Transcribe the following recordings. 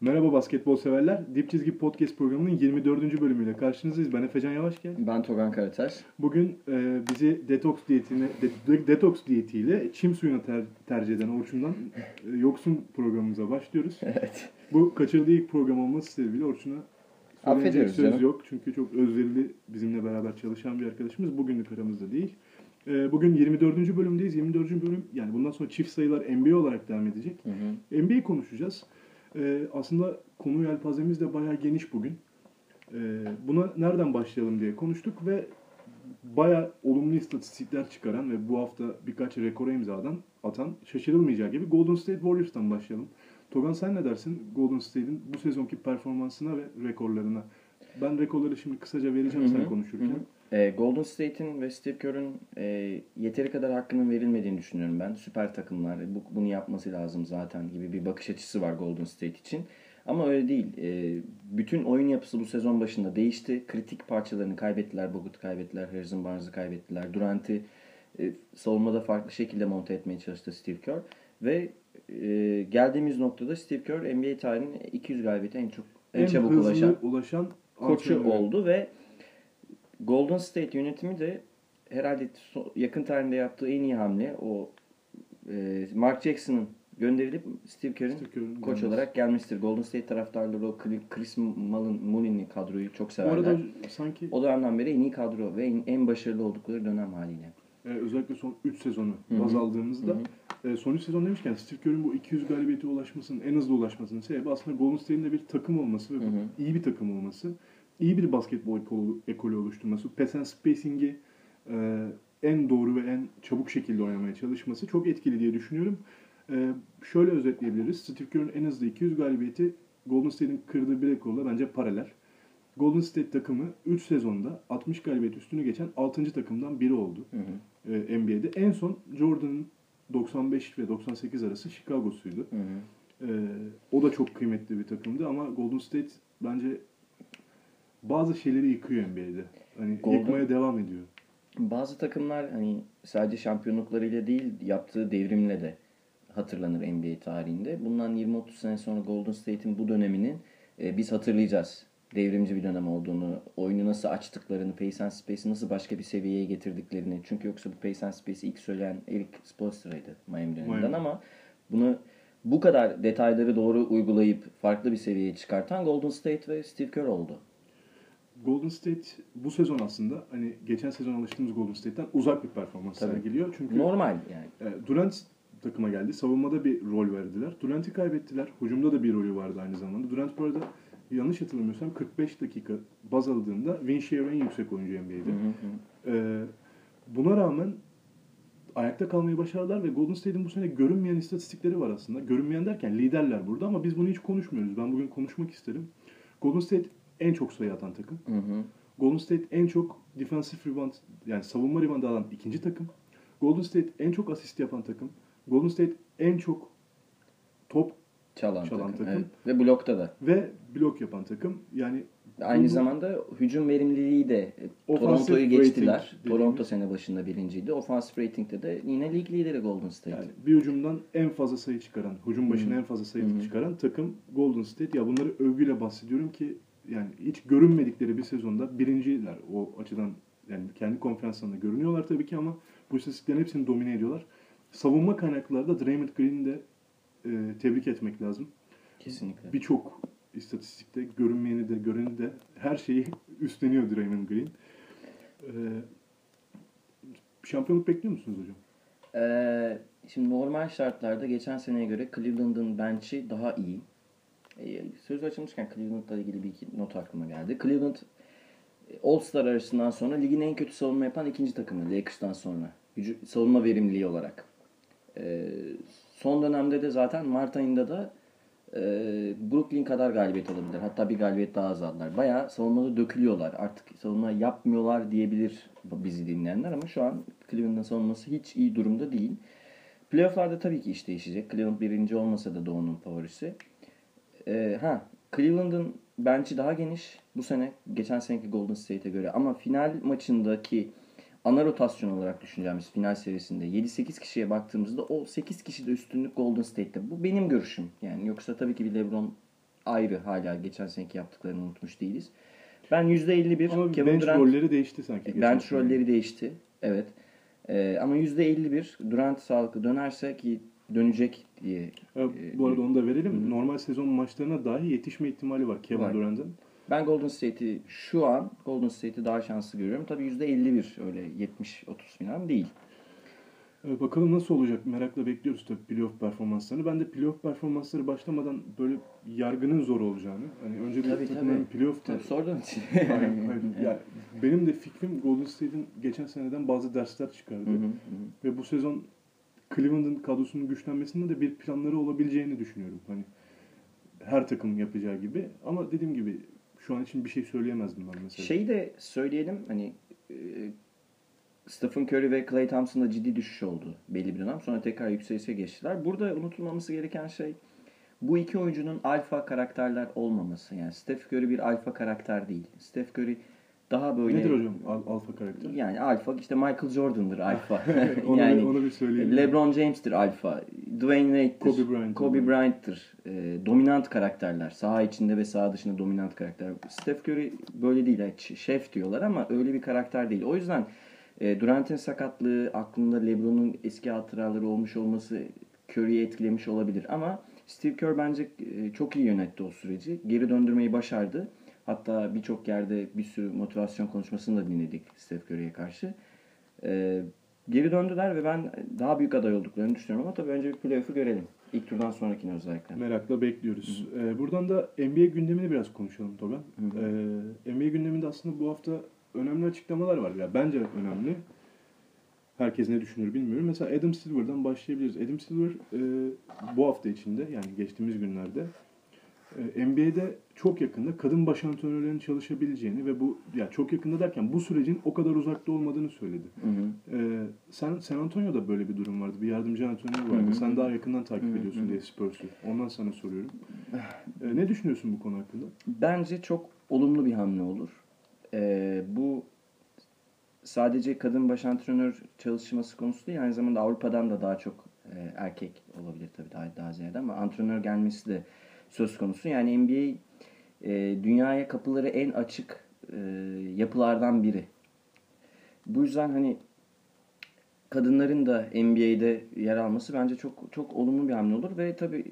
Merhaba basketbol severler. Dip Çizgi Podcast programının 24. bölümüyle karşınızdayız. Ben Efecan Yavaşken. Ben Togan Karataş. Bugün e, bizi detoks diyetine de, detoks diyetiyle çim suyuna ter, tercih eden Orçun'dan e, yoksun programımıza başlıyoruz. Evet. Bu kaçırdığı ilk program olması sebebiyle Orçun'a söyleyecek söz canım. yok. Çünkü çok özverili bizimle beraber çalışan bir arkadaşımız. Bugünlük aramızda değil. E, bugün 24. bölümdeyiz. 24. bölüm yani bundan sonra çift sayılar NBA olarak devam edecek. Hı hı. NBA konuşacağız. Ee, aslında konu yelpazemiz de bayağı geniş bugün. Ee, buna nereden başlayalım diye konuştuk ve bayağı olumlu istatistikler çıkaran ve bu hafta birkaç rekora imzadan atan şaşırılmayacağı gibi Golden State Warriors'tan başlayalım. Togan sen ne dersin Golden State'in bu sezonki performansına ve rekorlarına? Ben rekorları şimdi kısaca vereceğim Hı sen hı. konuşurken. Hı Ee, Golden State'in ve Steve Kerr'ün e, yeteri kadar hakkının verilmediğini düşünüyorum ben. Süper takımlar bu, bunu yapması lazım zaten gibi bir bakış açısı var Golden State için. Ama öyle değil. E, bütün oyun yapısı bu sezon başında değişti. Kritik parçalarını kaybettiler. Bogut kaybettiler. Harrison Barnes'ı kaybettiler. Durant'i e, savunmada farklı şekilde monte etmeye çalıştı Steve Kerr. Ve e, geldiğimiz noktada Steve Kerr NBA tarihinin 200 galibiyete en çok en, çabuk hızlı ulaşan ulaşan koçu oldu ve Golden State yönetimi de herhalde yakın tarihinde yaptığı en iyi hamle o e, Mark Jackson'ın gönderilip Steve Kerr'in Kerr'in koç gelmesi. olarak gelmiştir. Golden State taraftarları o Chris- Mullin, Mullin'li kadroyu çok Bu severler. arada sanki o dönemden beri en iyi kadro ve en, en başarılı oldukları dönem haliyle. Ee, özellikle son 3 sezonu baz aldığımızda e, son 3 sezon demişken Steve Kerr'ün bu 200 galibiyete ulaşmasının en hızlı ulaşmasının sebebi aslında Golden State'in de bir takım olması ve Hı hı. iyi bir takım olması, iyi bir basketbol ekolü, ekolü oluşturması, pass and spacing'i e, en doğru ve en çabuk şekilde oynamaya çalışması çok etkili diye düşünüyorum. E, şöyle özetleyebiliriz. Steve Kerr'ün en hızlı 200 galibiyeti Golden State'in kırdığı bir rekorla bence paralel. Golden State takımı 3 sezonda 60 galibiyet üstünü geçen 6. takımdan biri oldu Hı hı. e, NBA'de. En son Jordan'ın 95 ve 98 arası Chicago'suydu. Hı hı. E, o da çok kıymetli bir takımdı ama Golden State bence bazı şeyleri yıkıyor NBA'de. Hani Golden- yıkmaya devam ediyor. Bazı takımlar hani sadece şampiyonluklarıyla değil yaptığı devrimle de hatırlanır NBA tarihinde. Bundan 20-30 sene sonra Golden State'in bu döneminin e, biz hatırlayacağız. Devrimci bir dönem olduğunu, oyunu nasıl açtıklarını, Pace and Space'i nasıl başka bir seviyeye getirdiklerini. Çünkü yoksa bu Pace and Space'i ilk söyleyen Eric Spoelstra'ydı Miami döneminden Miami. ama bunu bu kadar detayları doğru uygulayıp farklı bir seviyeye çıkartan Golden State ve Steve Kerr oldu. Golden State bu sezon aslında hani geçen sezon alıştığımız Golden State'ten uzak bir performans Tabii. sergiliyor. Çünkü Normal yani. E, Durant takıma geldi. Savunmada bir rol verdiler. Durant'i kaybettiler. Hücumda da bir rolü vardı aynı zamanda. Durant bu arada yanlış hatırlamıyorsam 45 dakika baz aldığında win share en yüksek oyuncu NBA'de. Hı hı hı. E, buna rağmen ayakta kalmayı başardılar ve Golden State'in bu sene görünmeyen istatistikleri var aslında. Görünmeyen derken liderler burada ama biz bunu hiç konuşmuyoruz. Ben bugün konuşmak isterim. Golden State en çok sayı atan takım. Hı hı. Golden State en çok defensive rebound yani savunma reboundı alan ikinci takım. Golden State en çok asist yapan takım. Golden State en çok top Çalan, Çalan takım. takım. Evet. Ve blokta da. ve blok yapan takım. Yani Aynı bunu- zamanda hücum verimliliği de e, Toronto'yu geçtiler. Toronto sene başında birinciydi. Offensive rating'de de yine lig lideri Golden State. yani bir hücumdan en fazla sayı çıkaran, hücum başına Hı. en fazla sayı hı. çıkaran takım Golden State. Ya bunları övgüyle bahsediyorum ki yani hiç görünmedikleri bir sezonda birinciler o açıdan yani kendi konferanslarında görünüyorlar tabii ki ama bu istatistiklerin hepsini domine ediyorlar. Savunma kaynaklarda Draymond Green'i de e, tebrik etmek lazım. Kesinlikle. Birçok istatistikte görünmeyeni de göreni de her şeyi üstleniyor Draymond Green. Ee, şampiyonluk bekliyor musunuz hocam? Ee, şimdi normal şartlarda geçen seneye göre Cleveland'ın bench'i daha iyi. Ee, söz açılmışken Cleveland'la ilgili bir iki not aklıma geldi. Cleveland e, All-Star arasından sonra ligin en kötü savunma yapan ikinci takımı Lakers'tan sonra. Hücu- savunma verimliliği olarak. Ee, son dönemde de zaten Mart ayında da e, Brooklyn kadar galibiyet alabilir. Hatta bir galibiyet daha az aldılar. Bayağı savunmada dökülüyorlar. Artık savunma yapmıyorlar diyebilir bizi dinleyenler ama şu an Cleveland'ın savunması hiç iyi durumda değil. Playoff'larda tabii ki iş değişecek. Cleveland birinci olmasa da Doğu'nun favorisi. Ee, ha Cleveland'ın bench'i daha geniş bu sene geçen seneki Golden State'e göre ama final maçındaki ana rotasyon olarak düşüneceğimiz final serisinde 7-8 kişiye baktığımızda o 8 kişi de üstünlük Golden State'te. Bu benim görüşüm. Yani yoksa tabii ki bir LeBron ayrı hala geçen seneki yaptıklarını unutmuş değiliz. Ben %51 Ama Kevin bench Durant rolleri değişti sanki. bench rolleri değişti. Evet. Ee, ama %51 Durant sağlıklı dönerse ki dönecek diye. Ha, bu arada onu da verelim. Normal sezon maçlarına dahi yetişme ihtimali var Kevin. Durant'ın. Ben Golden State'i şu an Golden State'i daha şanslı görüyorum. Tabii %51 öyle 70-30 falan değil. Ee, Bakalım nasıl olacak merakla bekliyoruz tabii playoff performanslarını. Ben de playoff performansları başlamadan böyle yargının zor olacağını, hani önce bir Tabii, takımların tabii. playoff'ta Tabii sorduğun için. Hayır, hayır. Yani benim de fikrim Golden State'in geçen seneden bazı dersler çıkardı. Hı hı, hı. Ve bu sezon Cleveland'ın kadrosunun güçlenmesinde de bir planları olabileceğini düşünüyorum. Hani her takım yapacağı gibi. Ama dediğim gibi şu an için bir şey söyleyemezdim ben mesela. Şeyi de söyleyelim hani e, Stephen Curry ve Klay Thompson'da ciddi düşüş oldu belli bir dönem. Sonra tekrar yükselişe geçtiler. Burada unutulmaması gereken şey bu iki oyuncunun alfa karakterler olmaması. Yani Steph Curry bir alfa karakter değil. Steph Curry daha böyle Nedir hocam al- alfa karakter? yani alfa işte Michael Jordan'dır alfa. onu, yani onu bir söyleyelim. LeBron James'tir alfa. Dwayne Wade'tir. Kobe Bryant. Kobe Bryant'tır. E, dominant karakterler. Saha içinde ve saha dışında dominant karakter. Steph Curry böyle değil. Yani şef diyorlar ama öyle bir karakter değil. O yüzden e, Durant'in sakatlığı, aklında LeBron'un eski hatıraları olmuş olması Curry'i etkilemiş olabilir. Ama Steve Kerr bence e, çok iyi yönetti o süreci. Geri döndürmeyi başardı. Hatta birçok yerde bir sürü motivasyon konuşmasını da dinledik Steph Curry'e karşı. E, geri döndüler ve ben daha büyük aday olduklarını düşünüyorum ama tabii önce bir playoff'u görelim. İlk turdan sonrakini özellikle. Merakla bekliyoruz. Ee, buradan da NBA gündemini biraz konuşalım Togan. Ee, NBA gündeminde aslında bu hafta önemli açıklamalar var. Ya bence önemli. Herkes ne düşünür bilmiyorum. Mesela Adam Silver'dan başlayabiliriz. Adam Silver e, bu hafta içinde yani geçtiğimiz günlerde e, NBA'de çok yakında kadın baş antrenörlerin çalışabileceğini ve bu ya çok yakında derken bu sürecin o kadar uzakta olmadığını söyledi. Hı hı. Ee, sen San Antonio'da böyle bir durum vardı. Bir yardımcı antrenör vardı. Hı hı. Sen daha yakından takip Hı hı. ediyorsun diye Spurs'u. Ondan sana soruyorum. Ee, ne düşünüyorsun bu konu hakkında? Bence çok olumlu bir hamle olur. Ee, bu sadece kadın baş antrenör çalışması konusu değil, aynı zamanda Avrupa'dan da daha çok e, erkek olabilir tabii daha, daha ziyade ama antrenör gelmesi de söz konusu. Yani NBA e, dünyaya kapıları en açık e, yapılardan biri. Bu yüzden hani kadınların da NBA'de yer alması bence çok çok olumlu bir hamle olur ve tabii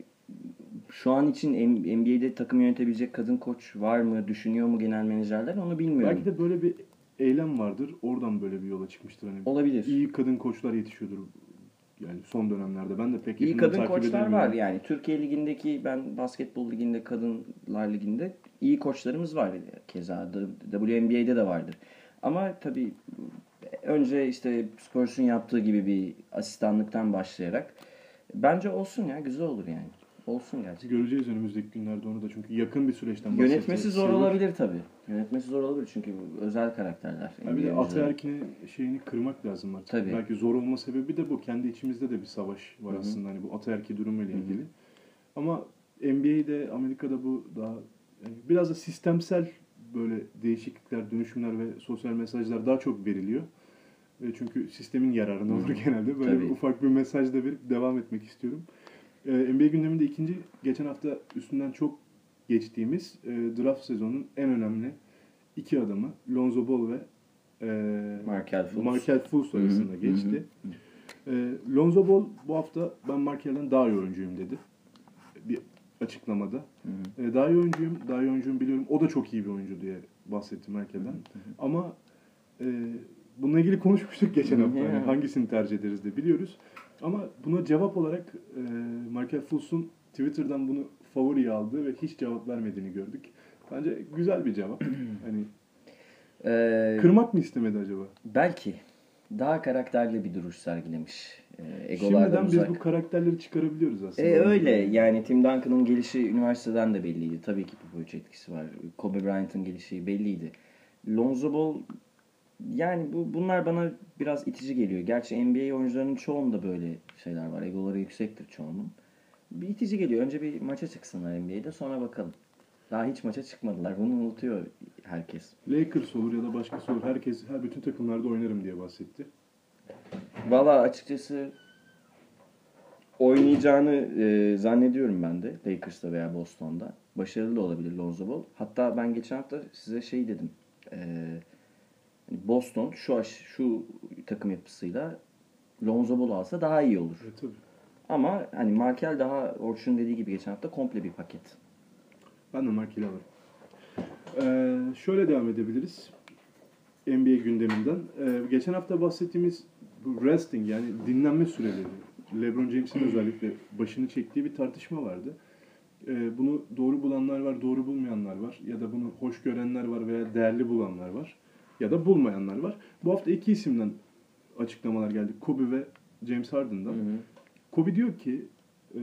şu an için NBA'de takım yönetebilecek kadın koç var mı, düşünüyor mu genel menajerler onu bilmiyorum. Belki de böyle bir eylem vardır. Oradan böyle bir yola çıkmıştır. Hani Olabilir. iyi kadın koçlar yetişiyordur. Yani son dönemlerde. Ben de pek İyi kadın koçlar var yani. Türkiye Ligi'ndeki ben basketbol liginde, kadınlar liginde iyi koçlarımız var. Keza WNBA'de de vardır. Ama tabii önce işte Spurs'un yaptığı gibi bir asistanlıktan başlayarak bence olsun ya güzel olur yani. Olsun gerçekten. Göreceğiz önümüzdeki günlerde onu da çünkü yakın bir süreçten bahsediyoruz. Yönetmesi zor olabilir tabii. Yönetmesi zor olabilir çünkü özel karakterler. Ya bir de ataerkinin şeyini kırmak lazım artık. Tabii. Belki zor olma sebebi de bu. Kendi içimizde de bir savaş var Hı hı. aslında hani bu ataerki durumuyla Hı hı. ilgili. Ama NBA'de, Amerika'da bu daha yani biraz da sistemsel böyle değişiklikler, dönüşümler ve sosyal mesajlar daha çok veriliyor. Ve çünkü sistemin yararına olur genelde. Böyle Tabii. ufak bir mesaj da verip devam etmek istiyorum. Ee, NBA gündeminde ikinci, geçen hafta üstünden çok geçtiğimiz e, draft sezonunun en önemli iki adamı Lonzo Ball ve e, Markel Fultz. Markel Fultz arasında Hı hı, geçti. E, Lonzo Ball bu hafta ben Markel'den daha iyi oyuncuyum dedi. Bir açıklamada. E, daha iyi oyuncuyum, daha iyi oyuncuyum biliyorum. O da çok iyi bir oyuncu diye bahsetti Markel'den. Ama e, bununla ilgili konuşmuştuk geçen hafta. Hani Ya. hangisini tercih ederiz de biliyoruz. Ama buna cevap olarak e, Markel Fultz'un Twitter'dan bunu favoriye aldığı ve hiç cevap vermediğini gördük. Bence güzel bir cevap. hani Ee, kırmak mı istemedi acaba? Belki. Daha karakterli bir duruş sergilemiş. Ee, egolardan Şimdiden uzak. biz bu karakterleri çıkarabiliyoruz aslında. E, öyle yani Tim Duncan'ın gelişi üniversiteden de belliydi. Tabii ki Popovic etkisi var. Kobe Bryant'ın gelişi belliydi. Lonzo Ball yani bu bunlar bana biraz itici geliyor. Gerçi NBA oyuncularının çoğunda böyle şeyler var. Egoları yüksektir çoğunun. Bir itici geliyor. Önce bir maça çıksınlar NBA'de sonra bakalım. Daha hiç maça çıkmadılar. Bunu unutuyor herkes. Lakers olur ya da başkası olur. Herkes, her bütün takımlarda oynarım diye bahsetti. Valla açıkçası oynayacağını e, zannediyorum ben de Lakers'ta veya Boston'da. Başarılı da olabilir Lonzo Ball. Hatta ben geçen hafta size şey dedim. E, hani Boston şu aş, şu takım yapısıyla Lonzo Ball alsa daha iyi olur. Evet, tabii. Ama hani Markel daha Orçun dediği gibi geçen hafta komple bir paket. Ben de Markel'i alırım. Ee, şöyle devam edebiliriz. NBA gündeminden. Ee, geçen hafta bahsettiğimiz bu resting yani dinlenme süreleri. LeBron James'in özellikle başını çektiği bir tartışma vardı. Ee, bunu doğru bulanlar var, doğru bulmayanlar var. Ya da bunu hoş görenler var veya değerli bulanlar var. Ya da bulmayanlar var. Bu hafta iki isimden açıklamalar geldi. Kobe ve James Harden'dan. Hı hı. Kobe diyor ki e,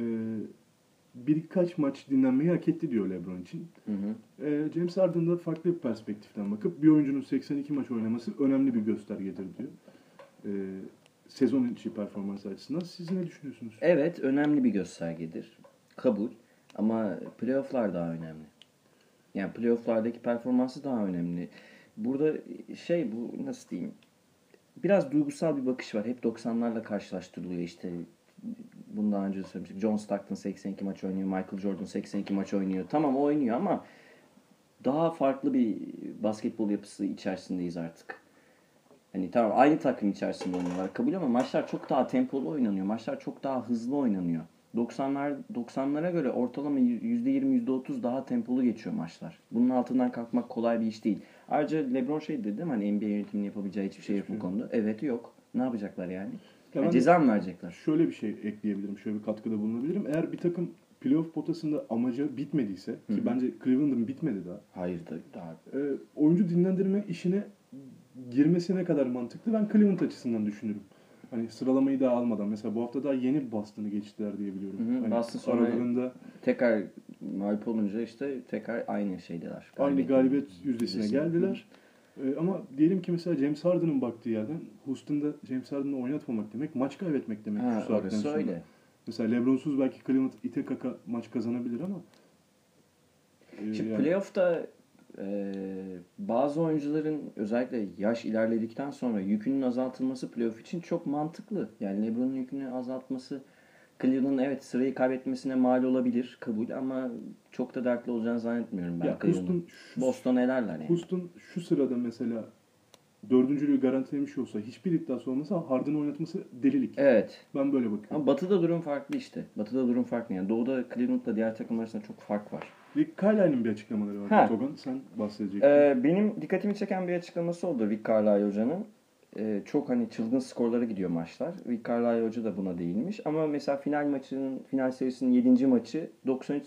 birkaç maç dinlenmeyi hak etti diyor LeBron için. Hı hı. E, James Harden da farklı bir perspektiften bakıp bir oyuncunun 82 maç oynaması önemli bir göstergedir diyor. E, sezon içi performans açısından. Siz ne düşünüyorsunuz? Evet önemli bir göstergedir. Kabul. Ama playofflar daha önemli. Yani playofflardaki performansı daha önemli. Burada şey bu nasıl diyeyim? Biraz duygusal bir bakış var. Hep 90'larla karşılaştırılıyor işte. Bundan önce söylemiştik. John Stockton 82 maç oynuyor. Michael Jordan 82 maç oynuyor. Tamam oynuyor ama daha farklı bir basketbol yapısı içerisindeyiz artık. Hani tamam aynı takım içerisinde oynuyorlar kabul ama maçlar çok daha tempolu oynanıyor. Maçlar çok daha hızlı oynanıyor. 90'lar 90'lara göre ortalama %20 %30 daha tempolu geçiyor maçlar. Bunun altından kalkmak kolay bir iş değil. Ayrıca LeBron şey dedi değil mi? Hani NBA yönetiminin yapabileceği hiçbir şey yok bu konuda. Evet yok. Ne yapacaklar yani? Ya Yani ceza mı verecekler? Şöyle bir şey ekleyebilirim, şöyle bir katkıda bulunabilirim. Eğer bir takım playoff potasında amacı bitmediyse ki Hı hı. bence Cleveland'ın bitmedi daha. Hayır da daha e, oyuncu dinlendirme işine girmesi ne kadar mantıklı ben Cleveland açısından düşünürüm. Hani sıralamayı daha almadan mesela bu hafta daha yeni Boston'ı geçtiler diye biliyorum. Hı hı, Hani Boston sonra- aralarında tekrar mağlup olunca işte tekrar aynı şeydeler. aynı galibiyet yüzdesine yüzdesine. geldiler. E, ama diyelim ki mesela James Harden'ın baktığı yerden Houston'da James Harden'ı oynatmamak demek maç kaybetmek demek Ha, şu orası sonra. öyle. Mesela LeBron'suz belki Cleveland ite kaka maç kazanabilir ama e, Şimdi yani- playoff'ta e, bazı oyuncuların özellikle yaş ilerledikten sonra yükünün azaltılması playoff için çok mantıklı. Yani LeBron'un yükünü azaltması Cleveland'ın evet sırayı kaybetmesine mal olabilir kabul ama çok da dertli olacağını zannetmiyorum ben ya. Houston şu Boston elerler yani. Houston şu sırada mesela dördüncülüğü garantilemiş olsa hiçbir iddiası olmasa Harden'ı oynatması delilik. Evet. Ben böyle bakıyorum. Ama Batı'da durum farklı işte. Batı'da durum farklı. Yani Doğu'da Cleveland'la diğer takımlar arasında çok fark var. Rick Carlisle'ın bir açıklamaları var. Ha. Togan sen bahsedecektin. Ee, benim dikkatimi çeken bir açıklaması oldu Rick Carlisle hocanın. Ee, çok hani çılgın skorlara gidiyor maçlar. Rick Carlisle hoca da buna değinmiş. Ama mesela final maçının, final serisinin 7. maçı 93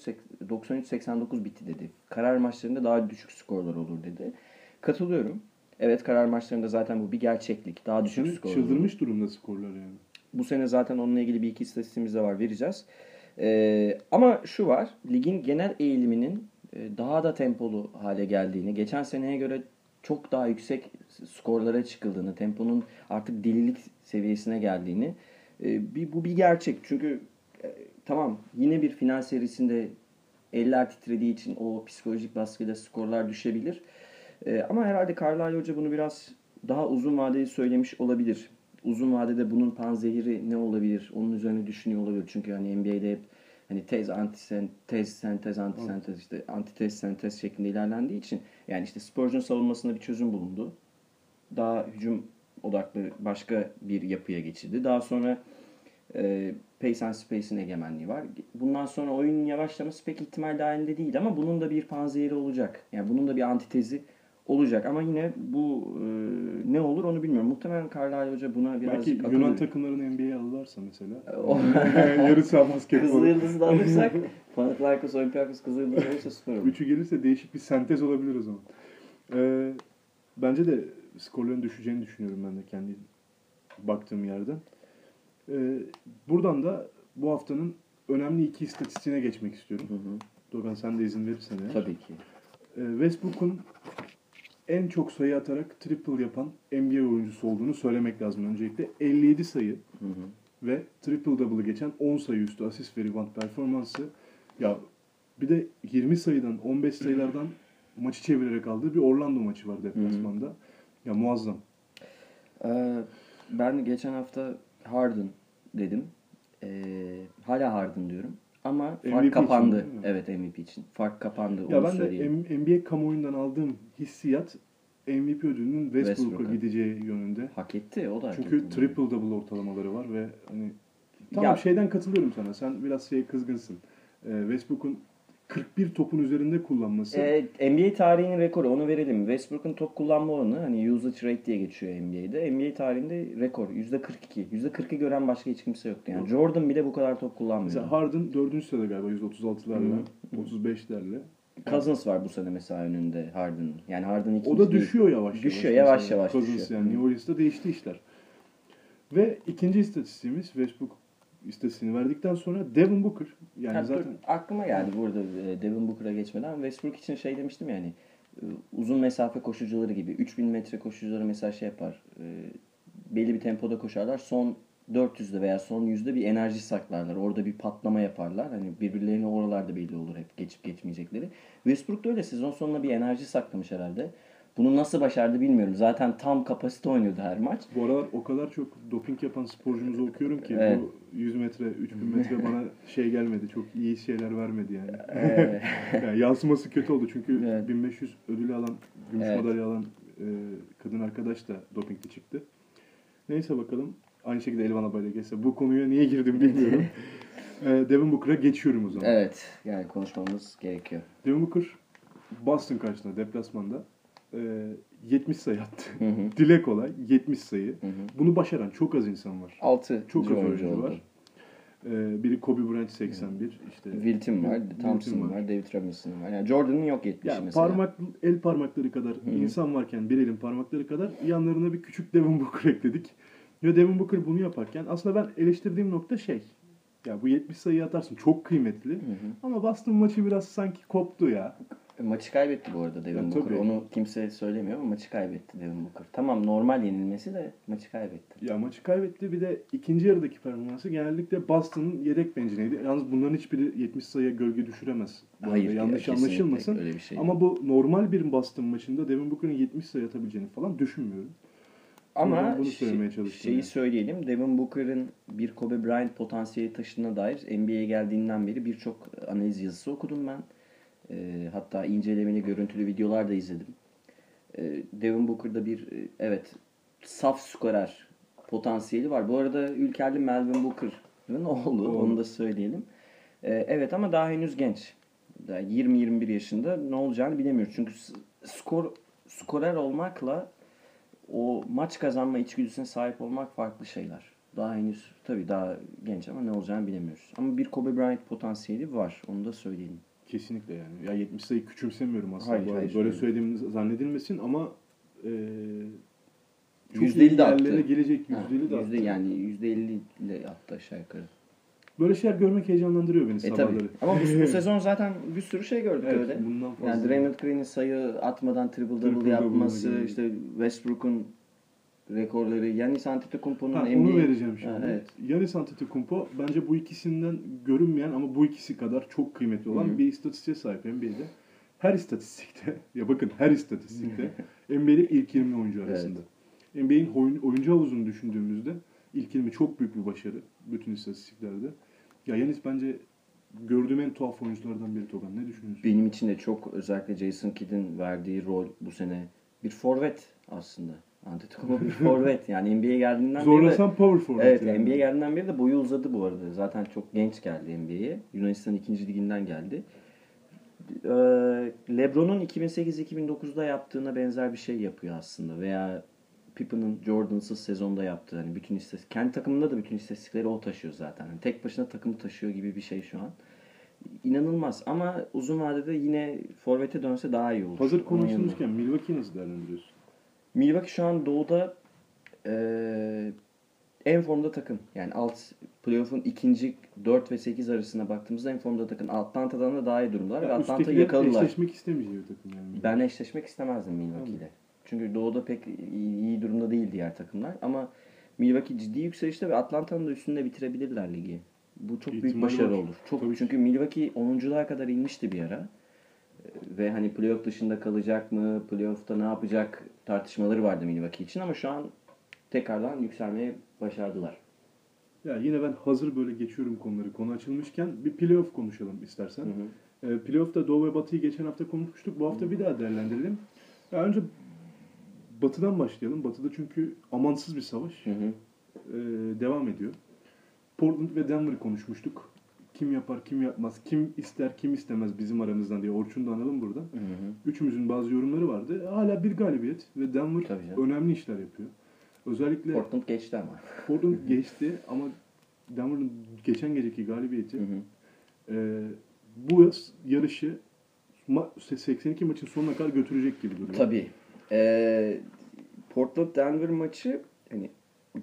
93-89 bitti dedi. Karar maçlarında daha düşük skorlar olur dedi. Katılıyorum. Evet karar maçlarında zaten bu bir gerçeklik. Daha düşük Şimdi skor olur. çıldırmış durumda skorlar yani. Bu sene zaten onunla ilgili bir iki istatistiğimiz de var vereceğiz. Ee, ama şu var ligin genel eğiliminin e, daha da tempolu hale geldiğini, geçen seneye göre çok daha yüksek skorlara çıkıldığını, temponun artık delilik seviyesine geldiğini e, bir, bu bir gerçek. Çünkü e, tamam yine bir final serisinde eller titrediği için o psikolojik baskıyla skorlar düşebilir. E, ama herhalde Carlisle Hoca bunu biraz daha uzun vadeli söylemiş olabilir. Uzun vadede bunun panzehiri ne olabilir? Onun üzerine düşünüyor olabilir. Çünkü hani NBA'de hep hani tez, antisentez, sentez, antisentez işte antitez, sentez şeklinde ilerlendiği için yani işte Spurs'un savunmasında bir çözüm bulundu. Daha hücum odaklı başka bir yapıya geçildi. Daha sonra e, Pace and Space'in egemenliği var. Bundan sonra oyunun yavaşlaması pek ihtimal dahilinde değil ama bunun da bir panzehiri olacak. Yani bunun da bir antitezi olacak ama yine bu e, ne olur onu bilmiyorum. Muhtemelen Carlisle Hoca buna birazcık Belki akıl Yunan takımlarını NBA'ye alırlarsa mesela. Yarı saha basketbol. Kızıl Yıldız'ı da alırsak Panathinaikos, Olympiakos Kızıl Yıldız olursa süper olur. Üçü gelirse değişik bir sentez olabilir o zaman. Ee, bence de skorların düşeceğini düşünüyorum ben de kendi baktığım yerden. Ee, buradan da bu haftanın önemli iki istatistiğine geçmek istiyorum. Hı hı. Dogan sen de izin verirsen eğer. Tabii ki. Ee, Westbrook'un en çok sayı atarak triple yapan NBA oyuncusu olduğunu söylemek lazım öncelikle. 57 sayı Hı hı. ve triple double'ı geçen 10 sayı üstü asist ve rebound performansı. Ya bir de 20 sayıdan 15 sayılardan maçı çevirerek aldığı bir Orlando maçı var deplasmanda. Ya muazzam. Ee, ben geçen hafta Harden dedim. Ee, hala Harden diyorum. Ama fark MVP için kapandı. mi? evet MVP için. Fark kapandı. Ya onu ben de söyleyeyim. M- NBA kamuoyundan aldığım hissiyat MVP ödülünün Westbrook'a Westbrook'a. gideceği yönünde. Hak etti. O da Çünkü triple double ortalamaları var ve hani tamam Ya- şeyden katılıyorum sana. Sen biraz şeye kızgınsın. Ee, Westbrook'un 41 topun üzerinde kullanması. Ee, NBA tarihinin rekoru onu verelim. Westbrook'un top kullanma oranı hani usage rate diye geçiyor NBA'de. NBA tarihinde rekor %42. %40'ı gören başka hiç kimse yoktu. Yani Jordan bile bu kadar top kullanmıyor. Mesela Harden 4. sırada galiba 136'larla, Hı 35'lerle. Cousins var bu sene mesela önünde Harden'ın. Yani Harden ikinci O da düşüyor yavaş yavaş. Düşüyor, yavaş mesela. yavaş Cousins düşüyor. yani. New Orleans'ta değişti işler. Ve ikinci istatistiğimiz Westbrook istatistiğini verdikten sonra Devin Booker. Yani Ha, dur, zaten aklıma geldi burada e, Devin Booker'a geçmeden Westbrook için şey demiştim yani e, uzun mesafe koşucuları gibi 3000 metre koşucuları mesela şey yapar e, belli bir tempoda koşarlar son 400'de veya son yüzde bir enerji saklarlar. Orada bir patlama yaparlar. Hani birbirlerine oralarda belli olur hep geçip geçmeyecekleri. Westbrook da öyle sezon sonunda bir enerji saklamış herhalde. Bunu nasıl başardı bilmiyorum. Zaten tam kapasite oynuyordu her maç. bu aralar o kadar çok doping yapan sporcumuzu okuyorum ki Evet. bu 100 metre, 3000 metre bana şey gelmedi. Çok iyi şeyler vermedi yani. Yani yansıması kötü oldu çünkü Evet. 1500 ödülü alan, gümüş Evet. madalya alan e, kadın arkadaş da dopingli çıktı. Neyse bakalım. Aynı şekilde Elvan abayla geçse. Bu konuya niye girdim bilmiyorum. e, Devin Booker'a geçiyorum o zaman. evet yani konuşmamız gerekiyor. Devin Booker Boston karşısında deplasmanda 70 sayı attı. Hı hı. Dile kolay 70 sayı. Hı hı. Bunu başaran çok az insan var. 6 Çok az oyuncu var. E, biri Kobe Bryant 81. işte Wilton var, Thompson var, David Robinson var. Yani Jordan'ın yok 70 Yani mesela. parmak el parmakları kadar hı. insan varken bir elin parmakları kadar yanlarına bir küçük Devin Booker ekledik. Ve Devin Booker bunu yaparken aslında ben eleştirdiğim nokta şey. Ya bu 70 sayı atarsın çok kıymetli. Hı hı. Ama Boston maçı biraz sanki koptu ya. Maçı kaybetti bu arada Devin Ya, Booker. tabii. Onu kimse söylemiyor ama maçı kaybetti Devin Booker. Tamam normal yenilmesi de maçı kaybetti. Ya maçı kaybetti. Bir de ikinci yarıdaki performansı genellikle Boston'ın yedek bencindeydi. Yalnız bunların hiçbiri 70 sayıya gölge düşüremez. Bu Hayır, arada yanlış kesinlikle anlaşılmasın. öyle bir şey. Ama bu normal bir Boston maçında Devin Booker'ın 70 sayı atabileceğini falan düşünmüyorum. Ama bunu söylemeye çalıştım şeyi yani. söyleyelim. Devin Booker'ın bir Kobe Bryant potansiyeli taşıdığına dair NBA'ye geldiğinden beri birçok analiz yazısı okudum ben. Ee, hatta incelemeli görüntülü videolar da izledim. Ee, Devin Booker'da bir e, evet saf skorer potansiyeli var. Bu arada ülkerli Melvin Booker'ın oğlu. Oğlu. Onu da söyleyelim. Ee, evet ama daha henüz genç. Daha 20-21 yaşında ne olacağını bilemiyoruz. Çünkü skor skorer olmakla o maç kazanma içgüdüsüne sahip olmak farklı şeyler. Daha henüz tabii daha genç ama ne olacağını bilemiyoruz. Ama bir Kobe Bryant potansiyeli var. Onu da söyleyelim. Kesinlikle yani. Ya 70 sayı küçümsemiyorum aslında. Hayır, bu arada. hayır, Böyle hayır. söylediğim zannedilmesin ama e, çok %50 iyi de attı. yerlere gelecek Ha, %50 de attı. yüzde, yani %50 ile attı aşağı yukarı. Böyle şeyler görmek heyecanlandırıyor beni E sabahları. tabii. Ama bu, bu sezon zaten bir sürü şey gördük evet, öyle. bundan fazla. Yani Draymond Green'in sayı atmadan triple double yapması, işte Westbrook'un rekorları, Giannis Antetokounmpo'nun NBA... onu vereceğim şimdi. Ha, evet. Giannis Antetokounmpo bence bu ikisinden görünmeyen ama bu ikisi kadar çok kıymetli olan Hı hı. bir istatistiğe sahip NBA'de. Her istatistikte, ya bakın her istatistikte NBA'de ilk 20 oyuncu arasında. NBA'in oyun, oyuncu havuzunu düşündüğümüzde ilk 20 çok büyük bir başarı bütün istatistiklerde. Ya Giannis bence gördüğüm en tuhaf oyunculardan biri Togan. Ne düşünüyorsun? Benim için de çok özellikle Jason Kidd'in verdiği rol bu sene bir forvet aslında. Antetokounmpo bir forvet. Yani NBA'ye geldiğinden beri de, Zorlasan power forward. Evet yani. NBA'ye geldiğinden beri de boyu uzadı bu arada. Zaten çok genç geldi NBA'ye. Yunanistan 2. liginden geldi. Ee, LeBron'un 2008-2009'da yaptığına benzer bir şey yapıyor aslında. Veya Pippen'ın Jordan'sız sezonda yaptığı hani bütün istatistik kendi takımında da bütün istatistikleri o taşıyor zaten. Hani tek başına takımı taşıyor gibi bir şey şu an. İnanılmaz ama uzun vadede yine forvete dönse daha iyi olur. Hazır konuşulmuşken Milwaukee'yi nasıl değerlendiriyorsun? Milwaukee şu an doğuda eee, en formda takım. Yani alt playoff'un ikinci 4 ve 8 arasına baktığımızda en formda takım. Atlanta'dan da daha iyi durumdalar ve Ya Atlanta'yı üsttekiler yakaladılar. eşleşmek istemeyeceği takım yani. Ben eşleşmek istemezdim Milwaukee ile. Çünkü doğuda pek iyi, durumda değil diğer takımlar. Ama Milwaukee ciddi yükselişte ve Atlanta'nın da üstünde bitirebilirler ligi. Bu çok büyük İhtimali başarı var. olur. Çok Tabii. çünkü Milwaukee 10'luğa kadar inmişti bir ara. Ve hani playoff dışında kalacak mı, playoff'ta ne yapacak tartışmaları vardı Milwaukee için ama şu an tekrardan yükselmeye başardılar. Ya yine ben hazır böyle geçiyorum konuları. Konu açılmışken bir playoff konuşalım istersen. Hı hı. E, playoff'ta Doğu ve Batı'yı geçen hafta konuşmuştuk. Bu hafta bir daha değerlendirelim. Ya önce Batı'dan başlayalım. Batı'da çünkü amansız bir savaş Hı hı. e, devam ediyor. Portland ve Denver'ı konuşmuştuk. Kim yapar, kim yapmaz, kim ister, kim istemez bizim aramızdan diye Orçun'u da analım burada. Hı hı. Üçümüzün bazı yorumları vardı. Hala bir galibiyet ve Denver önemli işler yapıyor. Özellikle Portland geçti ama. Portland geçti ama Denver'ın geçen geceki galibiyeti Hı hı. e, bu yarışı ma- 82 maçın sonuna kadar götürecek gibi duruyor. Tabii. Ee, Portland Denver maçı hani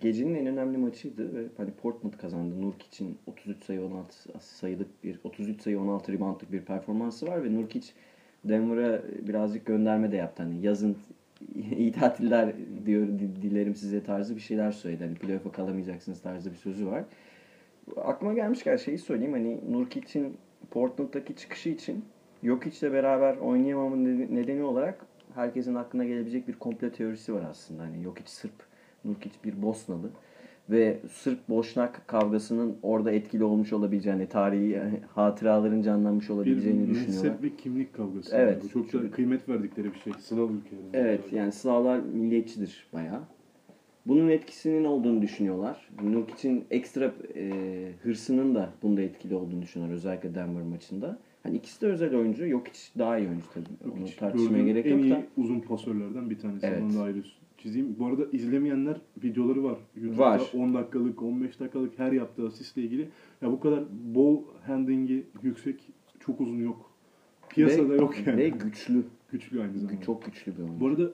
gecenin en önemli maçıydı ve hani Portland kazandı. Nurkic'in 33 sayı 16 sayılık bir 33 sayı 16 reboundlık bir performansı var ve Nurkic Denver'a birazcık gönderme de yaptı. Hani yazın iyi tatiller diyor di- dilerim size tarzı bir şeyler söyledi. Hani playoff'a kalamayacaksınız tarzı bir sözü var. Aklıma gelmişken şeyi söyleyeyim hani Nurkic'in Portland'daki çıkışı için Jokic'le beraber oynayamamın ned- nedeni olarak herkesin aklına gelebilecek bir komplo teorisi var aslında. Hani Jokic Sırp, Nurkic bir Bosnalı ve Sırp Boşnak kavgasının orada etkili olmuş olabileceğini, tarihi yani hatıraların canlanmış bir olabileceğini düşünüyorlar. mezhep ve kimlik kavgası. Evet. Bu çok Çünkü- kıymet verdikleri bir şey. Slav ülkeleri. Evet yani Slavlar milliyetçidir bayağı. Bunun etkisinin olduğunu düşünüyorlar. Nurkic'in ekstra e, hırsının da bunda etkili olduğunu düşünüyorlar özellikle Denver maçında. Hani ikisi de özel oyuncu. Jokic daha iyi oyuncu tabii. Yok Onu hiç tartışmaya gerek en yok iyi da. uzun pasörlerden bir tanesi. Evet. Onu da ayrı çizeyim. Bu arada izlemeyenler videoları var. YouTube'da Var. 10 dakikalık, 15 dakikalık her yaptığı asistle ilgili. Ya bu kadar ball handling'i yüksek, çok uzun yok. Piyasada ve, yok yani. Ve güçlü. Güçlü aynı zamanda. Çok güçlü bir oyuncu. Bu arada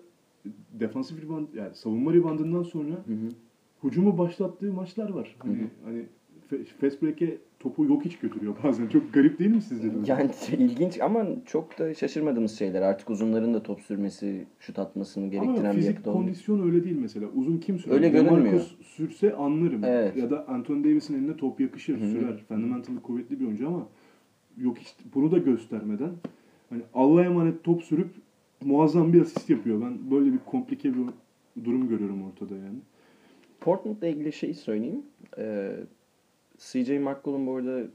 defansif rebound, yani savunma reboundından sonra Hı hı. hücumu başlattığı maçlar var. Hani, Hı hı. hani fast break'e topu yok hiç götürüyor bazen. Çok garip değil mi sizce? de? Yani ilginç ama çok da şaşırmadığımız şeyler. Artık uzunların da top sürmesi, şut atmasını Ama gerektiren bir fizik yapıda oldu. kondisyon öyle değil mesela. Uzun kim sürer? Öyle görünmüyor. sürse anlarım. Evet. Ya da Anthony Davis'in eline top yakışır, Hı hı. sürer. Fundamental'ı kuvvetli bir oyuncu ama yok işte bunu da göstermeden hani Allah'a emanet top sürüp muazzam bir asist yapıyor. Ben böyle bir komplike bir durum görüyorum ortada yani. Portland'la ilgili şeyi söyleyeyim. Ee, CJ McCollum bu arada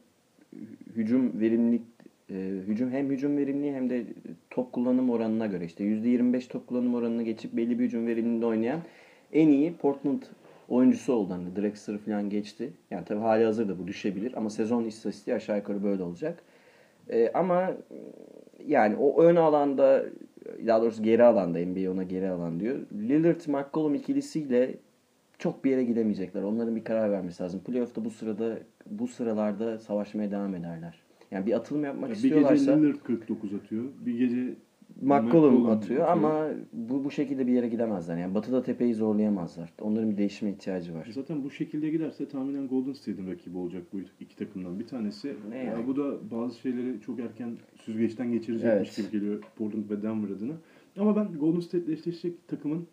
hücum verimlilik e, hücum hem hücum verimliliği hem de top kullanım oranına göre işte %25 top kullanım oranını geçip belli bir hücum verimliliğinde oynayan en iyi Portland oyuncusu oldu. Hani Drexler'ı falan geçti. Yani tabii hali hazırda bu düşebilir ama sezon istatistiği aşağı yukarı böyle olacak. Ee, ama yani o ön alanda daha doğrusu geri alanda NBA ona geri alan diyor. Lillard McCollum ikilisiyle çok bir yere gidemeyecekler. Onların bir karar vermesi lazım. Playoff'ta bu sırada bu sıralarda savaşmaya devam ederler. Yani bir atılım yapmak Ya bir gece istiyorlarsa Lillard 49 atıyor. Bir gece McCollum atıyor atıyor. ama bu bu şekilde bir yere gidemezler. Yani Batı'da tepeyi zorlayamazlar. Onların bir değişime ihtiyacı var. Zaten bu şekilde giderse tahminen Golden State'in rakibi olacak bu iki takımdan bir tanesi. Ne Ya yani? bu da bazı şeyleri çok erken süzgeçten geçirecekmiş Evet. gibi geliyor Portland ve Denver adına. Ama ben Golden State ile eşleşecek takımın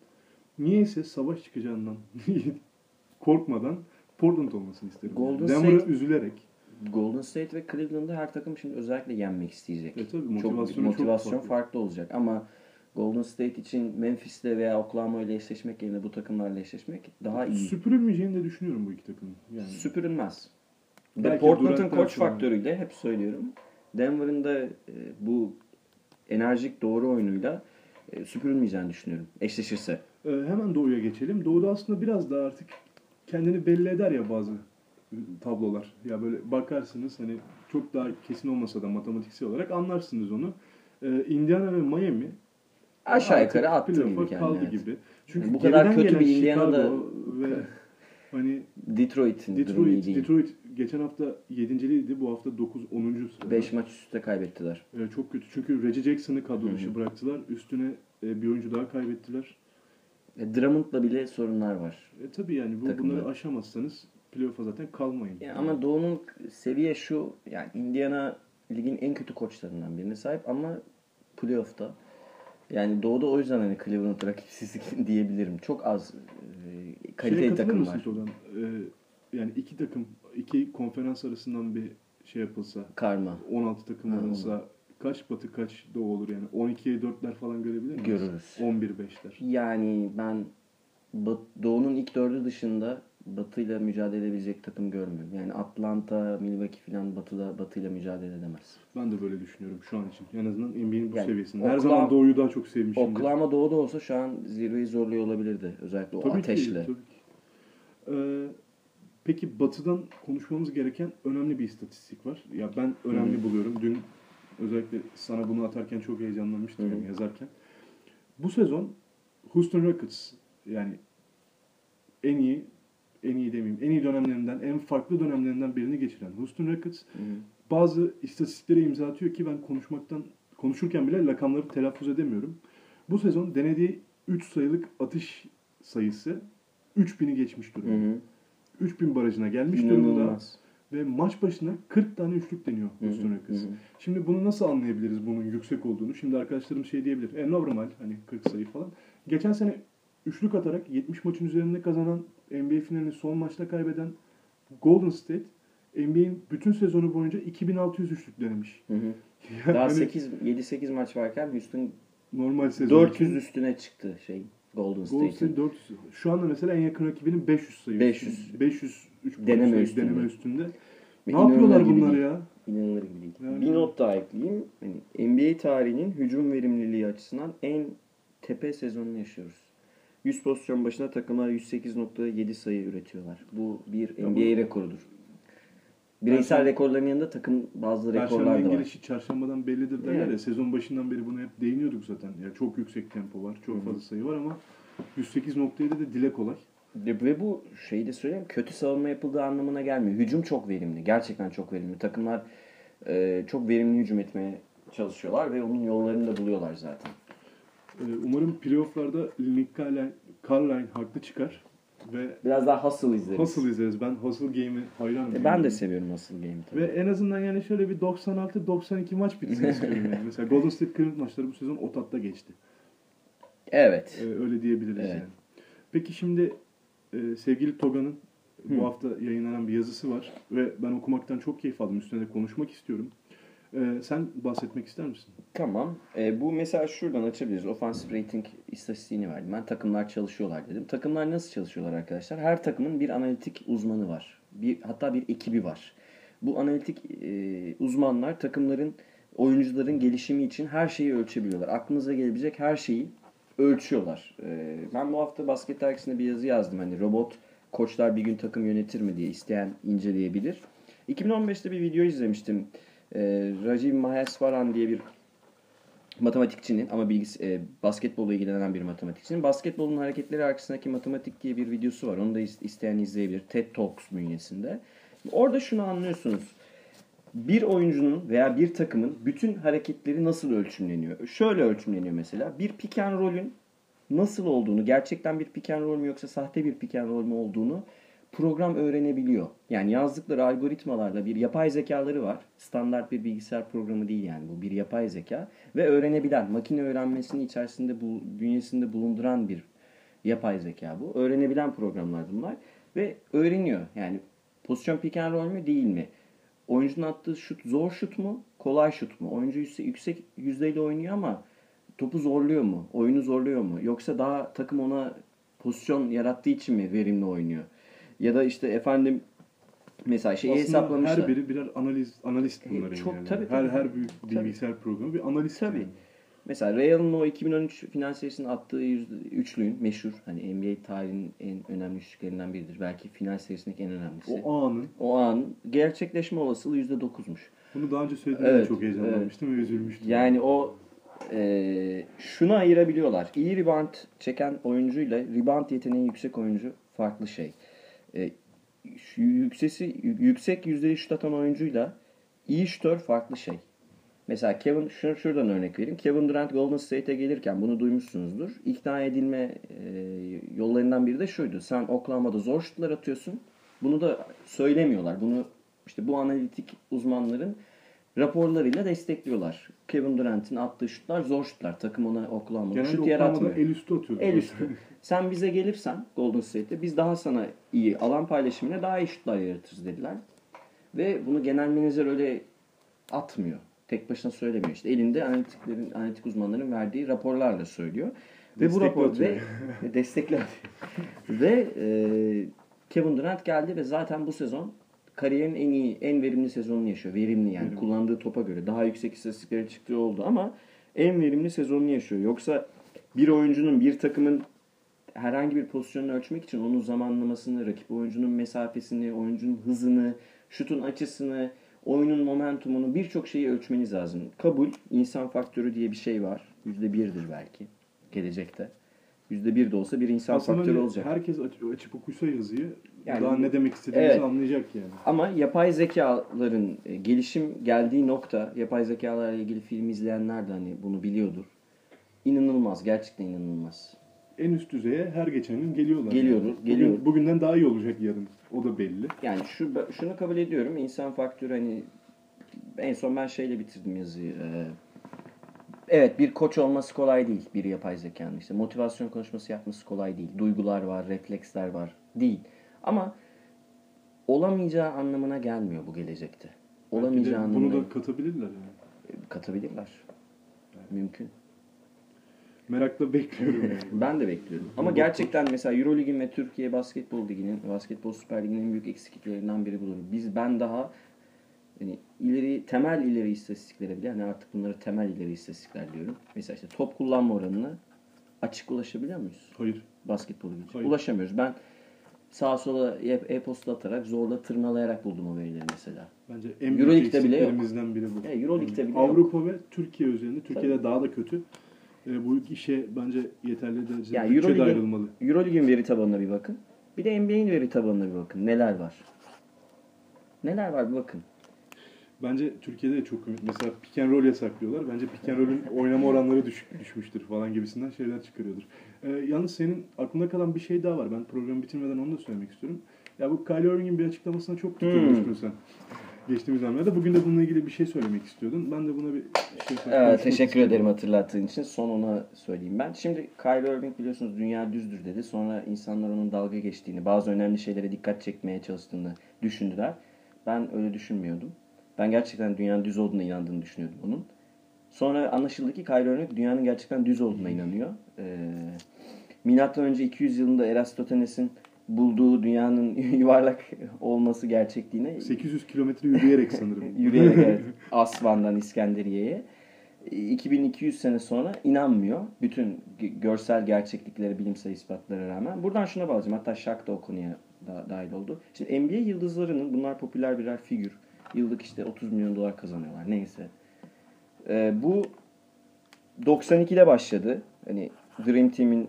niyeyse savaş çıkacağından korkmadan Portland olmasını isterim. Golden Denver'a State- üzülerek. Golden State ve Cleveland'ı her takım şimdi özellikle yenmek isteyecek. E tabii, çok motivasyonu çok motivasyon farklı. farklı. olacak ama Golden State için Memphis'le veya Oklahoma ile eşleşmek yerine bu takımlarla eşleşmek daha iyi. Süpürülmeyeceğini de düşünüyorum bu iki takımın. Yani Süpürülmez. Ve Portland'ın koç faktörüyle hep söylüyorum. Denver'ın da e, bu enerjik doğru oyunuyla e, süpürülmeyeceğini düşünüyorum. Eşleşirse. Ee, hemen Doğu'ya geçelim. Doğu'da aslında biraz daha artık kendini belli eder ya bazı e, tablolar. Ya böyle bakarsınız hani çok daha kesin olmasa da matematiksel olarak anlarsınız onu. Ee, Indiana ve Miami Aşağı yukarı attı gibi kendini. kaldı evet. gibi. Çünkü Yani bu kadar kötü bir Indiana'da- ve hani Detroit'in durumu iyi Detroit. Detroit geçen hafta 7.liydi. Bu hafta 9 10. sırada. 5 maç üstte kaybettiler. Ee, çok kötü. Çünkü Reggie Jackson'ı kadro dışı bıraktılar. Üstüne e, bir oyuncu daha kaybettiler. E, Drummond'la bile sorunlar var. E tabii yani bu, Takımda. bunları aşamazsanız playoff'a zaten kalmayın. Ya ama Doğu'nun seviye şu yani Indiana ligin en kötü koçlarından birine sahip ama playoff'ta yani Doğu'da o yüzden hani Cleveland rakipsizlik diyebilirim. Çok az e, kaliteli Şeye takım var. Tolgan? Ee, yani iki takım, iki konferans arasından bir şey yapılsa, Karma. 16 takım Ha, alınsa kaç batı kaç doğu olur yani? 12'ye 4'ler falan görebilir miyiz? Görürüz. 11 5'ler. Yani ben Doğu'nun ilk dördü dışında Batı'yla mücadele edebilecek takım görmüyorum. Yani Atlanta, Milwaukee falan Batı'da Batı'yla mücadele edemez. Ben de böyle düşünüyorum şu an için. En azından NBA'nin bu Yani seviyesinde. Her Oklahoma- zaman Doğu'yu daha çok sevmişimdir. Oklahoma Doğu'da olsa şu an zirveyi zorluyor olabilirdi. Özellikle o Tabii ateşle. ki. Tabii ki. Ee, peki Batı'dan konuşmamız gereken önemli bir istatistik var. Ya ben önemli Hı. buluyorum. Dün özellikle sana bunu atarken çok heyecanlanmıştım Hı. yani yazarken. Bu sezon Houston Rockets yani en iyi en iyi demeyeyim en iyi dönemlerinden en farklı dönemlerinden birini geçiren Houston Rockets Hı hı. bazı istatistiklere imza atıyor ki ben konuşmaktan konuşurken bile rakamları telaffuz edemiyorum. Bu sezon denediği 3 sayılık atış sayısı 3000'i geçmiş Hı durumda. hı. 3000 barajına gelmiş durumda. Ve maç başına 40 tane üçlük deniyor Houston Rockets. Şimdi bunu nasıl anlayabiliriz bunun yüksek olduğunu? Şimdi arkadaşlarım şey diyebilir. E normal hani 40 sayı falan. Geçen sene üçlük atarak 70 maçın üzerinde kazanan NBA finalini son maçta kaybeden Golden State NBA'in bütün sezonu boyunca 2600 üçlük denemiş. Hı hı. Yani Daha hani 8 7-8 maç varken Houston normal sezon 400 için üstüne çıktı şey Golden Golden State'in. State 400. Şu anda mesela en yakın rakibinin 500 sayı. 500. 500 3 Deneme sayı, üstünde. deneme üstünde. Ve Ne yapıyorlar bunlar ya? İnanılır gibi değil. Yani- Bir not daha ekleyeyim. Hani NBA tarihinin hücum verimliliği açısından en tepe sezonunu yaşıyoruz. 100 pozisyon başına takımlar 108.7 sayı üretiyorlar. Bu bir NBA bu- rekorudur. Bireysel Perşembe- rekorların yanında takım bazı rekorlar Perşembenin da var. gelişi çarşambadan bellidir derler Yani. ya. Sezon başından beri buna hep değiniyorduk zaten. Ya çok yüksek tempo var, çok Hı hı. fazla sayı var ama 108.7 de dile kolay. Ve bu şeyi de söyleyeyim kötü savunma yapıldığı anlamına gelmiyor. Hücum çok verimli. Gerçekten çok verimli. Takımlar e, çok verimli hücum etmeye çalışıyorlar ve onun yollarını da buluyorlar zaten. Ee, umarım playofflarda Nick Carline, Carline haklı çıkar ve Biraz daha hustle izleriz. Hustle izleriz. Ben Hustle Game'i hayranım. E, ben de seviyorum hustle game'i tabii. Ve en azından yani şöyle bir 96-92 maç bitsin istiyorum yani. Mesela Golden State Cleveland maçları bu sezon o tatta geçti. Evet. Ee, öyle diyebiliriz Evet. yani. Peki şimdi e, sevgili Toga'nın bu hafta yayınlanan bir yazısı var ve ben okumaktan çok keyif aldım. Üstüne de konuşmak istiyorum. Ee, sen bahsetmek ister misin? Tamam. E, bu mesela şuradan açabiliriz. Offensive rating istatistiğini verdim. Ben takımlar çalışıyorlar dedim. Takımlar nasıl çalışıyorlar arkadaşlar? Her takımın bir analitik uzmanı var. Bir hatta bir ekibi var. Bu analitik e, uzmanlar takımların oyuncuların gelişimi için her şeyi ölçebiliyorlar. Aklınıza gelebilecek her şeyi ölçüyorlar. E, ben bu hafta basket dergisinde bir yazı yazdım. Hani robot koçlar bir gün takım yönetir mi diye isteyen inceleyebilir. 2015'te bir video izlemiştim. E, Rajiv Maheswaran diye bir matematikçinin ama bilgis e, basketbolla ilgilenen bir matematikçinin basketbolun hareketleri arkasındaki matematik diye bir videosu var. Onu da is- isteyen izleyebilir. TED Talks bünyesinde. Orada şunu anlıyorsunuz. Bir oyuncunun veya bir takımın bütün hareketleri nasıl ölçümleniyor? Şöyle ölçümleniyor mesela. Bir pick and roll'ün nasıl olduğunu, gerçekten bir pick and roll mü yoksa sahte bir pick and roll mü olduğunu program öğrenebiliyor. Yani yazdıkları algoritmalarla bir yapay zekaları var. Standart bir bilgisayar programı değil yani bu bir yapay zeka ve öğrenebilen, makine öğrenmesini içerisinde bu bünyesinde bulunduran bir yapay zeka bu. Öğrenebilen programlar bunlar ve öğreniyor. Yani pozisyon pick and roll mü değil mi? Oyuncunun attığı şut zor şut mu, kolay şut mu? Oyuncu yüksek, yüzdeyle oynuyor ama topu zorluyor mu? Oyunu zorluyor mu? Yoksa daha takım ona pozisyon yarattığı için mi verimli oynuyor? Ya da işte efendim mesela şeyi Aslında hesaplamışlar. her biri birer analiz analist E, bunların çok- yani. tabii, her tabii. her büyük bilgisayar programı bir analist. Tabii. yani. Mesela Real'ın o 2013 final serisinin attığı yüzde, üçlüğün meşhur hani NBA tarihinin en önemli üçlüklerinden biridir. Belki final serisindeki en önemlisi. O, O anın an gerçekleşme olasılığı yüzde dokuzmuş. bunu daha önce söylediğimde Evet, çok heyecanlanmıştım ve üzülmüştüm. Yani o e, şunu ayırabiliyorlar. İyi rebound çeken oyuncuyla rebound yeteneği yüksek oyuncu farklı şey. E, yüksesi, yüksek yüzdeli şut atan oyuncuyla iyi şutör farklı şey. Mesela Kevin şur- şuradan örnek vereyim. Kevin Durant Golden State'e gelirken bunu duymuşsunuzdur. İkna edilme e, yollarından biri de şuydu. Sen Oklahoma'da zor şutlar atıyorsun. Bunu da söylemiyorlar. Bunu işte bu analitik uzmanların raporlarıyla destekliyorlar. Kevin Durant'in attığı şutlar zor şutlar. Takım ona Oklahoma'da Genelde şut yaratmıyor. el üstü atıyordu. El üstü. Sen bize gelirsen Golden State'te biz daha sana iyi alan paylaşımıyla daha iyi şutlar yaratırız dediler. Ve bunu genel menajer öyle atmıyor. Tek başına söylemiyor. İşte elinde analitiklerin, analitik uzmanların verdiği raporlarla söylüyor. Ve bu Destekli rapor atıyor. ve destekli atıyor. ve e, Kevin Durant geldi ve zaten bu sezon kariyerin en iyi, en verimli sezonunu yaşıyor. Verimli yani Verimli. kullandığı topa göre. Daha yüksek istatistiklere çıktığı oldu ama en verimli sezonunu yaşıyor. Yoksa bir oyuncunun, bir takımın herhangi bir pozisyonunu ölçmek için onun zamanlamasını, rakip oyuncunun mesafesini, oyuncunun hızını, şutun açısını, oyunun momentumunu birçok şeyi ölçmeniz lazım. Kabul, insan faktörü diye bir şey var. Yüzde birdir belki gelecekte. Yüzde bir de olsa bir insan Aslında faktörü olacak. herkes aç- açıp okuysa yazıyı Yani daha ne demek istediğimizi evet. anlayacak yani. Ama yapay zekaların e, gelişim geldiği nokta, yapay zekalarla ilgili film izleyenler de hani bunu biliyordur. İnanılmaz, gerçekten inanılmaz. En üst düzeye her geçen gün geliyorlar. Geliyoruz, yani. Bugün- geliyoruz. bugünden daha iyi olacak yarın. O da belli. Yani şu şunu kabul ediyorum. İnsan faktörü hani en son ben şeyle bitirdim yazıyı. Ee, evet bir koç olması kolay değil bir yapay zekanın. İşte motivasyon konuşması yapması kolay değil. Duygular var, refleksler var. Değil. Ama olamayacağı anlamına gelmiyor bu gelecekte. Belki Olamayacağı bunu anlamına da katabilirler yani. katabilirler. Mümkün. Merakla bekliyorum yani. Ben de bekliyorum. Ama gerçekten mesela Eurolig'in ve Türkiye Basketbol Ligi'nin, Basketbol Süper Ligi'nin en büyük eksikliklerinden biri budur. Biz ben daha yani ileri temel ileri istatistiklere bile hani artık bunları temel ileri istatistikler diyorum. Mesela işte top kullanma oranını açık ulaşabiliyor muyuz? Hayır. Basketbol için. Hayır. Ulaşamıyoruz. Ben sağa sola e- e-posta atarak zorla tırmalayarak buldum o verileri mesela. Bence en büyük bile yok. eksiklerimizden biri bu. E, Euroleague'de bile Avrupa ve Türkiye üzerinde. Türkiye'de daha da kötü. E, bu işe bence yeterli derecede Yani bütçe de Euroleague'in- ayrılmalı. Eurolig'in veri tabanına bir bakın. Bir de NBA'in veri tabanına bir bakın. Neler var? Neler var bir bakın. Bence Türkiye'de de çok komik. Mesela pick and roll yasaklıyorlar. Bence pick and roll'ün oynama oranları düş, düşmüştür falan gibisinden şeyler çıkarıyordur. Ee, yalnız senin aklında kalan bir şey daha var. Ben programı bitirmeden onu da söylemek istiyorum. Ya bu Kylie Irving'in bir açıklamasına çok tutulmuştun Hmm. sen. Geçtiğimiz dönemlerde. Bugün de bununla ilgili bir şey söylemek istiyordun. Ben de buna bir şey Evet, konuşmak teşekkür istiyorum. ederim hatırlattığın için. Son ona söyleyeyim ben. Şimdi Kyrie Irving biliyorsunuz dünya düzdür dedi. Sonra insanlar onun dalga geçtiğini, bazı önemli şeylere dikkat çekmeye çalıştığını düşündüler. Ben öyle düşünmüyordum. Ben gerçekten dünyanın düz olduğuna inandığını düşünüyordum onun. Sonra anlaşıldı ki Kyrie Irving dünyanın gerçekten düz olduğuna inanıyor. Ee, milattan önce 200 yılında Eratosthenes'in bulduğu dünyanın yuvarlak olması gerçekliğine 800 kilometre yürüyerek sanırım. Yürüyerek evet. Asvan'dan İskenderiye'ye. 2200 sene sonra inanmıyor. Bütün görsel gerçekliklere, bilimsel ispatlara rağmen. Buradan şuna bağlayacağım. Hatta Shaq da o konuya da, dahil oldu. Şimdi NBA yıldızlarının, bunlar popüler birer figür. Yıllık işte 30 milyon dolar kazanıyorlar. Neyse. Ee, bu 92'de başladı. Hani Dream Team'in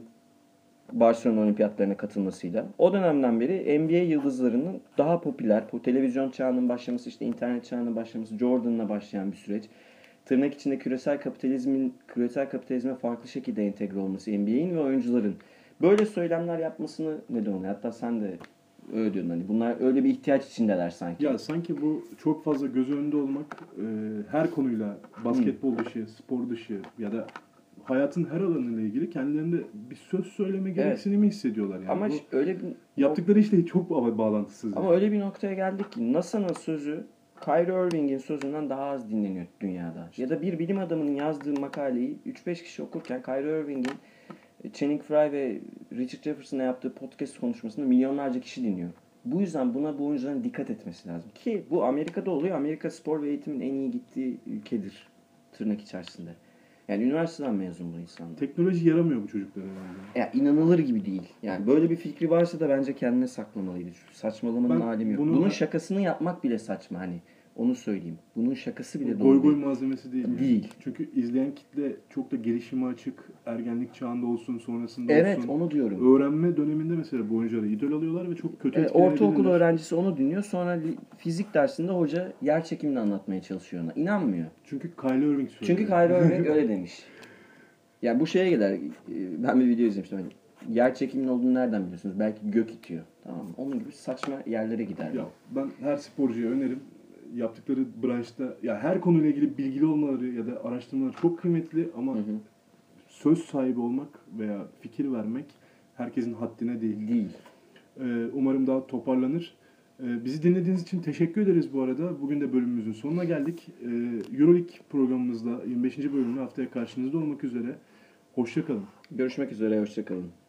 Barcelona olimpiyatlarına katılmasıyla. O dönemden beri NBA yıldızlarının daha popüler, bu televizyon çağının başlaması, işte internet çağının başlaması, Jordan'la başlayan bir süreç. Tırnak içinde küresel kapitalizmin küresel kapitalizme farklı şekilde entegre olması NBA'in ve oyuncuların böyle söylemler yapmasını neden oluyor? Hatta sen de öyle diyordun hani bunlar öyle bir ihtiyaç içindeler sanki. Ya sanki bu çok fazla göz önünde olmak e, her konuyla basketbol dışı, spor dışı ya da hayatın her alanıyla ilgili kendilerinde bir söz söyleme gereksinimi hissediyorlar yani. Ama Bu öyle bir yaptıkları işte çok ba- bağlantısız. Ama öyle bir noktaya geldik ki NASA'nın sözü Kyrie Irving'in sözünden daha az dinleniyor dünyada. Ya da bir bilim adamının yazdığı makaleyi 3-5 kişi okurken Kyrie Irving'in Channing Frye ve Richard Jefferson'a yaptığı podcast konuşmasını milyonlarca kişi dinliyor. Bu yüzden buna bu oyuncuların dikkat etmesi lazım. Ki bu Amerika'da oluyor. Amerika spor ve eğitimin en iyi gittiği ülkedir. Tırnak içerisinde. Yani üniversiteden mezun bu insanlar. Teknoloji yaramıyor bu çocuklara herhalde. Ya inanılır gibi değil. Yani böyle bir fikri varsa da bence kendine saklamalıydı. Saçmalamanın Ben alemi yok. bunu- Bunun şakasını yapmak bile saçma hani. Onu söyleyeyim. Bunun şakası bile doğru Goy goy değil. malzemesi değil. yani. Değil. Çünkü izleyen kitle çok da gelişime açık. Ergenlik çağında olsun, sonrasında Evet olsun. onu diyorum. Öğrenme döneminde mesela bu oyuncuları idol alıyorlar ve çok kötü Evet, etkilenebilirler. ortaokul öğrencisi onu dinliyor. Sonra fizik dersinde hoca yer çekimini anlatmaya çalışıyor ona. İnanmıyor. Çünkü Kylie Irving söylüyor. Çünkü Kyrie Irving öyle demiş. Ya bu şeye gider. e, Ben bir video izlemiştim. Hani yer çekiminin olduğunu nereden biliyorsunuz? Belki gök itiyor. Tamam mı? Onun gibi saçma yerlere gider. Ya ben her sporcuya önerim yaptıkları branşta ya her konuyla ilgili bilgili olmaları ya da araştırmaları çok kıymetli ama Hı hı. söz sahibi olmak veya fikir vermek herkesin haddine değil. Değil. Ee, umarım daha toparlanır. Ee, bizi dinlediğiniz için teşekkür ederiz bu arada. Bugün de bölümümüzün sonuna geldik. Ee, Euroleague programımızda 25. bölümle haftaya karşınızda olmak üzere. Hoşçakalın. Görüşmek üzere. Hoşçakalın.